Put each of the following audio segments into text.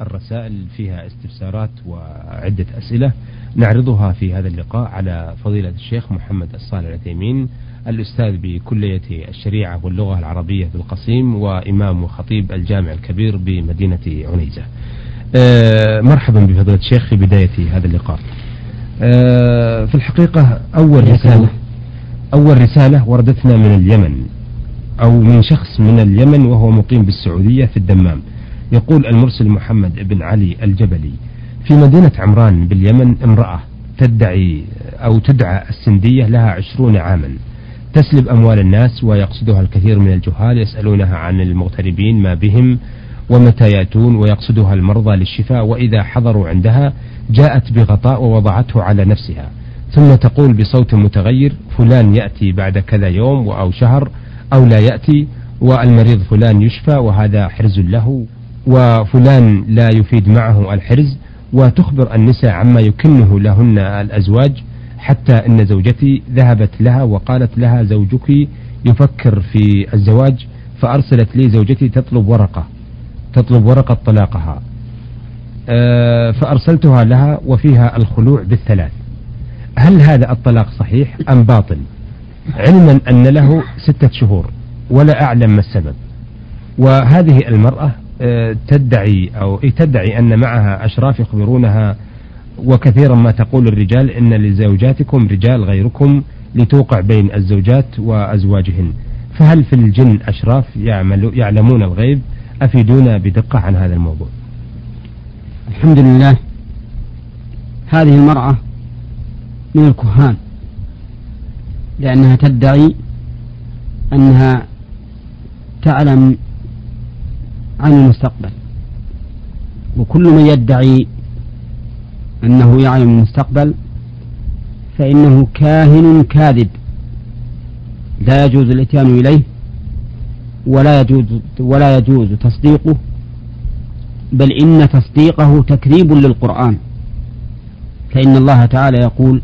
الرسائل فيها استفسارات وعدة أسئلة نعرضها في هذا اللقاء على فضيلة الشيخ محمد الصالح العثيمين الأستاذ بكلية الشريعة واللغة العربية بالقصيم وإمام وخطيب الجامع الكبير بمدينة عنيزة. أه مرحبا بفضيلة الشيخ في بداية هذا اللقاء. أه في الحقيقة أول رسالة أول رسالة وردتنا من اليمن أو من شخص من اليمن وهو مقيم بالسعودية في الدمام. يقول المرسل محمد بن علي الجبلي في مدينة عمران باليمن امرأة تدعي أو تدعى السندية لها عشرون عاما. تسلب أموال الناس ويقصدها الكثير من الجهال يسألونها عن المغتربين ما بهم ومتى يأتون ويقصدها المرضى للشفاء وإذا حضروا عندها جاءت بغطاء ووضعته على نفسها. ثم تقول بصوت متغير فلان يأتي بعد كذا يوم أو شهر أو لا يأتي والمريض فلان يشفى وهذا حرز له. وفلان لا يفيد معه الحرز وتخبر النساء عما يكنه لهن الأزواج حتى أن زوجتي ذهبت لها وقالت لها زوجك يفكر في الزواج فأرسلت لي زوجتي تطلب ورقة تطلب ورقة طلاقها. آه، فأرسلتها لها وفيها الخلوع بالثلاث. هل هذا الطلاق صحيح أم باطل؟ علما أن له ستة شهور ولا أعلم ما السبب. وهذه المرأة تدعي أو تدعي أن معها أشراف يخبرونها وكثيرا ما تقول الرجال إن لزوجاتكم رجال غيركم لتوقع بين الزوجات وأزواجهن. فهل في الجن أشراف يعمل يعلمون الغيب؟ أفيدونا بدقة عن هذا الموضوع. الحمد لله. هذه المرأة من الكهان لأنها تدعي أنها تعلم عن المستقبل. وكل من يدعي أنه يعلم المستقبل فإنه كاهن كاذب. لا يجوز الإتيان إليه ولا يجوز ولا يجوز تصديقه بل إن تصديقه تكذيب للقرآن. فإن الله تعالى يقول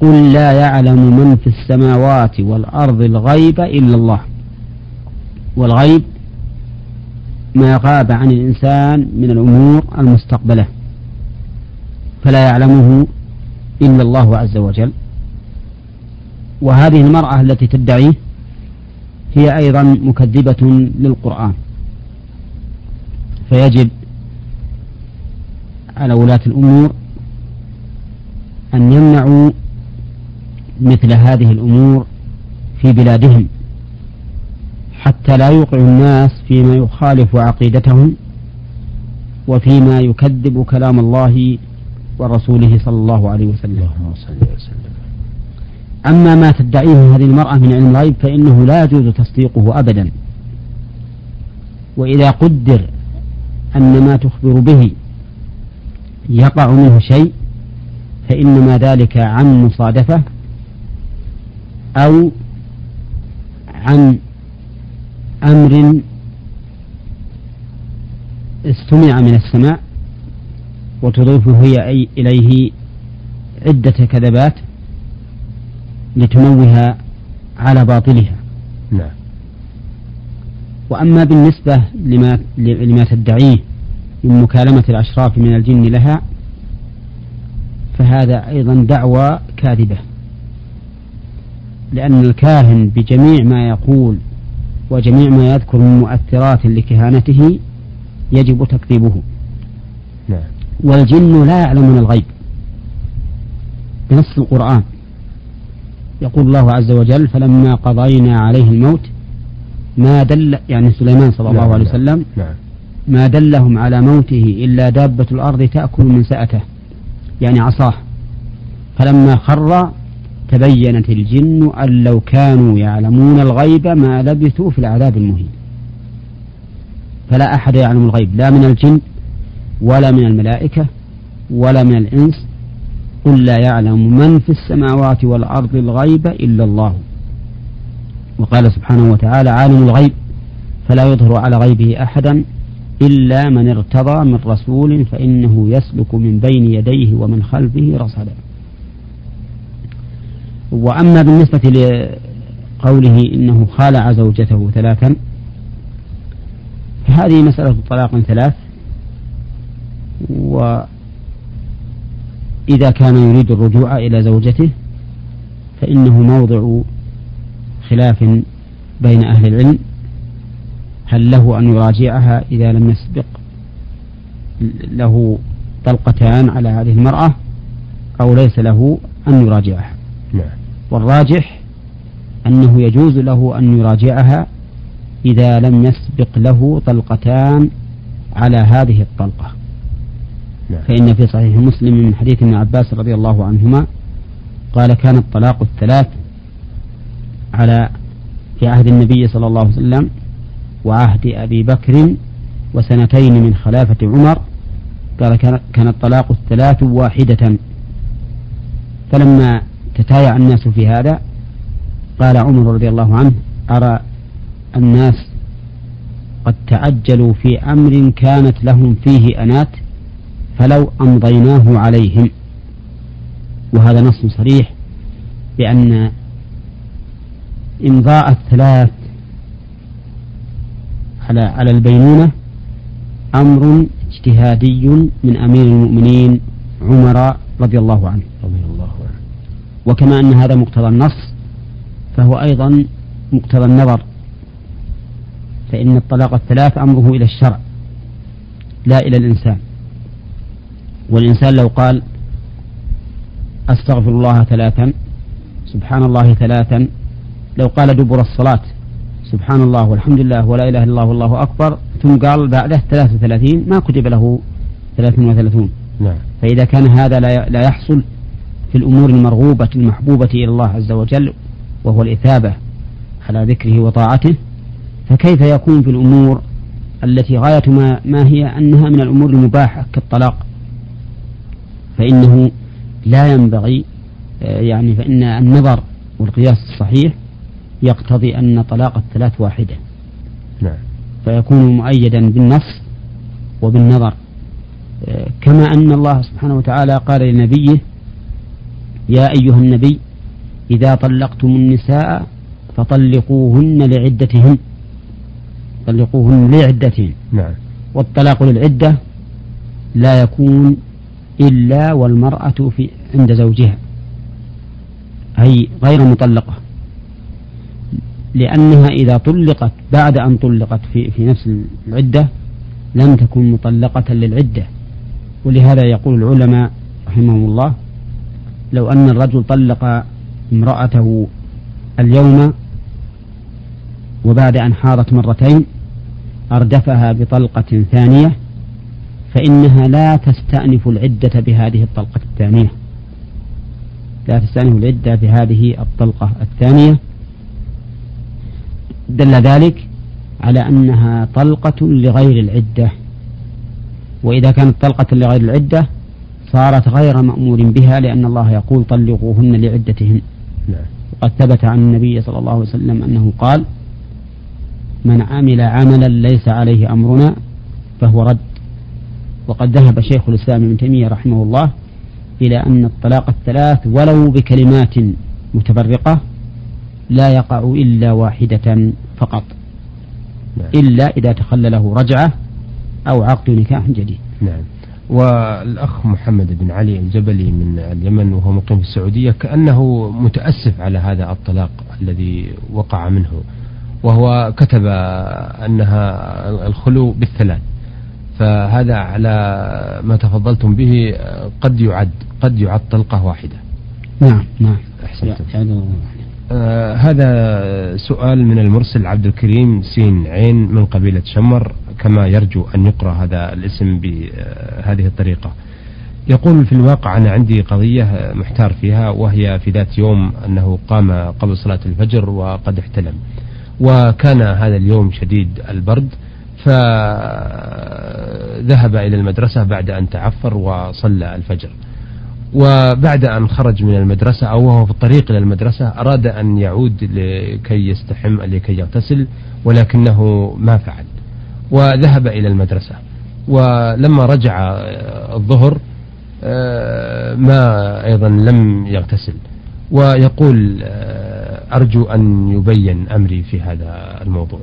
قل لا يعلم من في السماوات والأرض الغيب إلا الله. والغيب ما غاب عن الإنسان من الأمور المستقبلة فلا يعلمه إلا الله عز وجل. وهذه المرأة التي تدعيه هي أيضا مكذبة للقرآن فيجب على ولاة الأمور أن يمنعوا مثل هذه الأمور في بلادهم. حتى لا يوقع الناس فيما يخالف عقيدتهم وفيما يكذب كلام الله ورسوله صلى الله عليه وسلم. أما ما تدعيه هذه المرأة من علم الغيب فإنه لا يجوز تصديقه أبدا. وإذا قدر أن ما تخبر به يقع منه شيء فإنما ذلك عن مصادفة أو عن أمر استمع من السماء وتضيف هي إليه عدة كذبات لتنوه على باطلها. نعم. وأما بالنسبة لما, لما تدعيه من مكالمة الأشراف من الجن لها فهذا أيضا دعوى كاذبة. لأن الكاهن بجميع ما يقول وجميع ما يذكر من مؤثرات لكهانته يجب تكذيبه. نعم. والجن لا يعلمون الغيب. بنص القرآن. يقول الله عز وجل فلما قضينا عليه الموت ما دل يعني سليمان صلى الله نعم عليه نعم. وسلم نعم. ما دلهم على موته إلا دابة الأرض تأكل من سأته. يعني عصاه. فلما خر تبينت الجن أن لو كانوا يعلمون الغيب ما لبثوا في العذاب المهين. فلا أحد يعلم الغيب لا من الجن ولا من الملائكة ولا من الإنس قل لا يعلم من في السماوات والأرض الغيب إلا الله. وقال سبحانه وتعالى عالم الغيب فلا يظهر على غيبه أحدا إلا من ارتضى من رسول فإنه يسلك من بين يديه ومن خلفه رصدا. وأما بالنسبة لقوله إنه خالع زوجته ثلاثا هذه مسألة طلاق ثلاث وإذا كان يريد الرجوع إلى زوجته فإنه موضع خلاف بين أهل العلم هل له أن يراجعها إذا لم يسبق له طلقتان على هذه المرأة أو ليس له أن يراجعها نعم. والراجح أنه يجوز له أن يراجعها إذا لم يسبق له طلقتان على هذه الطلقة. نعم. فإن في صحيح مسلم من حديث ابن عباس رضي الله عنهما قال كان الطلاق الثلاث على في عهد النبي صلى الله عليه وسلم وعهد أبي بكر وسنتين من خلافة عمر. قال كان الطلاق الثلاث واحدة. فلما تتايع الناس في هذا؟ قال عمر رضي الله عنه أرى الناس قد تعجلوا في أمر كانت لهم فيه أنات فلو أمضيناه عليهم. وهذا نص صريح بأن إمضاء الثلاث على على البينونة أمر اجتهادي من أمير المؤمنين عمر رضي الله عنه. وكما أن هذا مقتضى النص فهو أيضا مقتضى النظر فإن الطلاق الثلاث أمره إلى الشرع لا إلى الإنسان. والإنسان لو قال أستغفر الله ثلاثا سبحان الله ثلاثا لو قال دبر الصلاة سبحان الله والحمد لله ولا إله إلا الله والله أكبر ثم قال بعده 33 ما كتب له 33 نعم. فإذا كان هذا لا يحصل في الأمور المرغوبة المحبوبة إلى الله عز وجل وهو الإثابة على ذكره وطاعته فكيف يكون في الأمور التي غاية ما, ما هي أنها من الأمور المباحة كالطلاق؟ فإنه لا ينبغي آه، يعني فإن النظر والقياس الصحيح يقتضي أن طلاق الثلاث واحدة. نعم. فيكون مؤيدا بالنص وبالنظر. آه، كما أن الله سبحانه وتعالى قال لنبيه يا أيها النبي إذا طلقتم النساء فطلقوهن لعدتهن. طلقوهن لعدتهن. نعم. والطلاق للعدة لا يكون إلا والمرأة في عند زوجها. أي غير مطلقة. لأنها إذا طلقت بعد أن طلقت في, في نفس العدة لم تكن مطلقة للعدة. ولهذا يقول العلماء رحمهم الله لو أن الرجل طلق امرأته اليوم وبعد أن حاضت مرتين أردفها بطلقة ثانية فإنها لا تستأنف العدة بهذه الطلقة الثانية. لا تستأنف العدة بهذه الطلقة الثانية. دل ذلك على أنها طلقة لغير العدة. وإذا كانت طلقة لغير العدة صارت غير مأمور بها لأن الله يقول طلقوهن لعدتهن. نعم. وقد ثبت عن النبي صلى الله عليه وسلم أنه قال من عمل عملا ليس عليه أمرنا فهو رد. وقد ذهب شيخ الإسلام ابن تيمية رحمه الله إلى أن الطلاق الثلاث ولو بكلمات متفرقة لا يقع إلا واحدة فقط. نعم. إلا إذا تخلله رجعة أو عقد نكاح جديد. نعم. والأخ محمد بن علي الجبلي من اليمن وهو مقيم في السعودية كأنه متأسف على هذا الطلاق الذي وقع منه وهو كتب أنها الخلو بالثلاث. فهذا على ما تفضلتم به قد يعد قد يعد طلقة واحدة. نعم نعم. أحسنت آه هذا سؤال من المرسل عبد الكريم سين عين من قبيلة شمر. كما يرجو أن يقرأ هذا الاسم بهذه الطريقة. يقول في الواقع أنا عندي قضية محتار فيها وهي في ذات يوم أنه قام قبل صلاة الفجر وقد احتلم. وكان هذا اليوم شديد البرد فذهب إلى المدرسة بعد أن تعفر وصلى الفجر. وبعد أن خرج من المدرسة أو وهو في الطريق إلى المدرسة أراد أن يعود لكي يستحم لكي يغتسل ولكنه ما فعل. وذهب إلى المدرسة. ولما رجع الظهر آه، ما أيضا لم يغتسل. ويقول آه، أرجو أن يبين أمري في هذا الموضوع.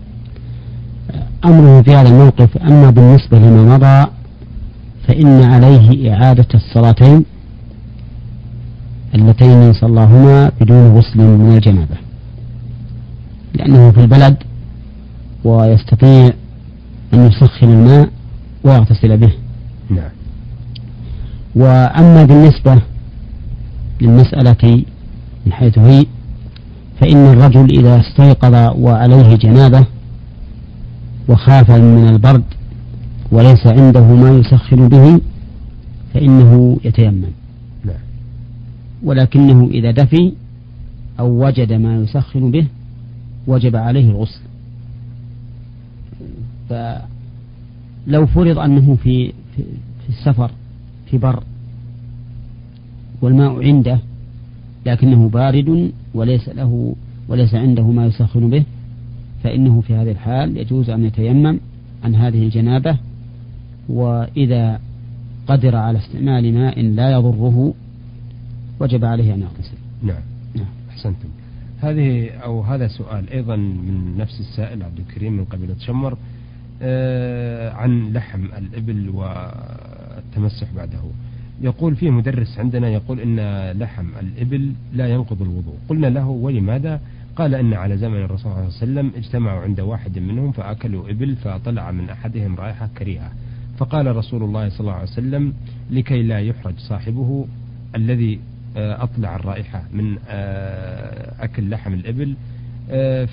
أمره في هذا الموقف أما بالنسبة لما مضى فإن عليه إعادة الصلاتين اللتين صلاهما بدون غسل من الجنابة. لأنه في البلد ويستطيع أن يسخن الماء ويغتسل به. نعم. وأما بالنسبة للمسألة من حيث هي فإن الرجل إذا استيقظ وعليه جنابة وخاف من البرد وليس عنده ما يسخن به فإنه يتيمم. نعم. ولكنه إذا دفي أو وجد ما يسخن به وجب عليه الغسل. فلو فرض أنه في في, في السفر في بر والماء عنده لكنه بارد وليس له وليس عنده ما يسخن به فإنه في هذه الحال يجوز أن يتيمم عن هذه الجنابة وإذا قدر على استعمال ماء لا يضره وجب عليه أن يغتسل. نعم. نعم. أحسنتم. هذه أو هذا سؤال أيضا من نفس السائل عبد الكريم من قبيلة شمر. عن لحم الإبل والتمسح بعده. يقول فيه مدرس عندنا يقول إن لحم الإبل لا ينقض الوضوء. قلنا له ولماذا؟ قال أن على زمن الرسول صلى الله عليه وسلم اجتمعوا عند واحد منهم فأكلوا إبل فطلع من أحدهم رائحة كريهة. فقال رسول الله صلى الله عليه وسلم لكي لا يحرج صاحبه الذي آه، أطلع الرائحة من آه، أكل لحم الإبل آه،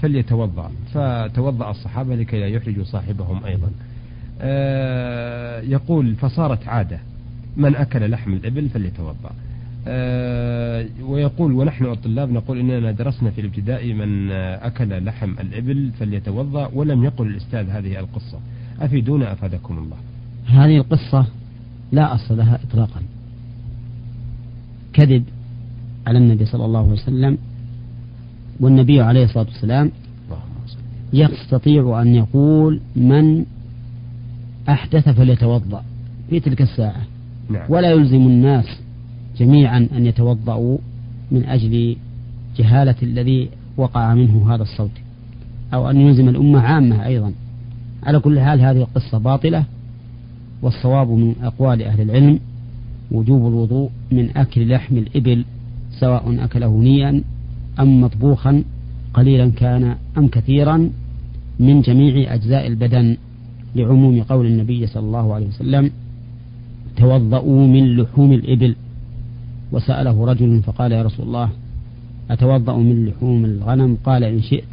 فليتوضأ. فتوضأ الصحابة لكي لا يحرجوا صاحبهم أيضا. يقول فصارت عادة. من أكل لحم الإبل فليتوضأ. ويقول ونحن الطلاب نقول إننا درسنا في الابتدائي من أكل لحم الإبل فليتوضأ ولم يقل الأستاذ هذه القصة. أفيدونا أفادكم الله. هذه القصة لا أصل لها إطلاقا. كذب على النبي صلى الله عليه وسلم والنبي عليه الصلاة والسلام يستطيع أن يقول من أحدث فليتوضأ في تلك الساعة نعم. ولا يلزم الناس جميعا أن يتوضأوا من أجل جهالة الذي وقع منه هذا الصوت أو أن يلزم الأمة عامة أيضا على كل حال هذه القصة باطلة والصواب من أقوال أهل العلم وجوب الوضوء من أكل لحم الإبل سواء أكله نيا أم مطبوخا قليلا كان أم كثيرا من جميع أجزاء البدن لعموم قول النبي صلى الله عليه وسلم توضؤوا من لحوم الإبل. وسأله رجل فقال يا رسول الله أتوضأ من لحوم الغنم؟ قال إن شئت.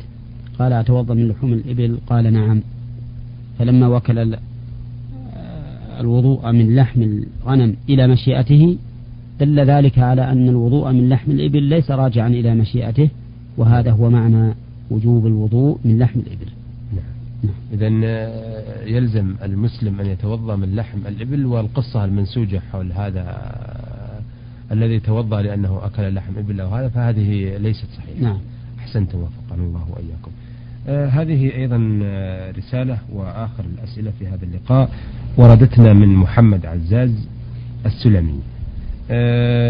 قال أتوضأ من لحوم الإبل؟ قال نعم. فلما وكل الوضوء من لحم الغنم إلى مشيئته دل ذلك على أن الوضوء من لحم الإبل ليس راجعا إلى مشيئته وهذا هو معنى وجوب الوضوء من لحم الإبل. نعم. إذا آه، يلزم المسلم أن يتوضأ من لحم الإبل والقصة المنسوجة حول هذا آه، الذي توضأ لأنه أكل لحم إبل أو هذا فهذه ليست صحيحة. نعم. أحسنتم وفقنا الله وإياكم. آه هذه أيضا آه رسالة وآخر الأسئلة في هذا اللقاء. وردتنا من محمد عزاز السلمي.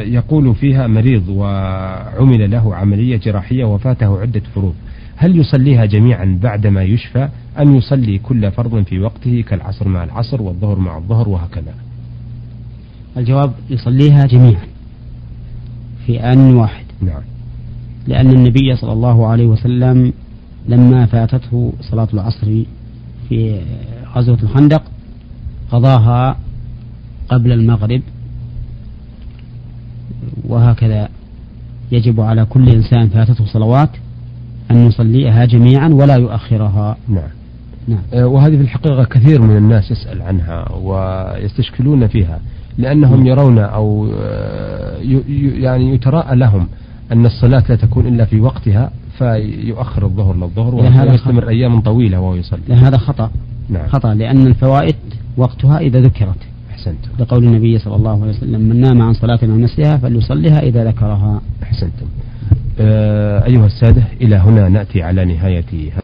يقول فيها مريض وعمل له عملية جراحية وفاته عدة فروض. هل يصليها جميعا بعدما يشفى أم يصلي كل فرض في وقته كالعصر مع العصر والظهر مع الظهر وهكذا؟ الجواب يصليها جميعا في آن واحد. نعم. لأن النبي صلى الله عليه وسلم لما فاتته صلاة العصر في غزوة الخندق قضاها قبل المغرب وهكذا يجب على كل إنسان فاتته صلوات أن يصليها جميعا ولا يؤخرها نعم نعم. آه، وهذه في الحقيقة كثير من الناس يسأل عنها ويستشكلون فيها لأنهم نعم. يرون أو آه، يعني يتراءى لهم أن الصلاة لا تكون إلا في وقتها فيؤخر الظهر للظهر ويستمر أيام طويلة وهو يصلي هذا خطأ نعم. خطأ لأن الفوائد وقتها إذا ذكرت أحسنت لقول النبي صلى الله عليه وسلم من نام عن صلاة أو نسيها فليصليها إذا ذكرها. أحسنتم. آه أيها السادة إلى هنا نأتي على نهاية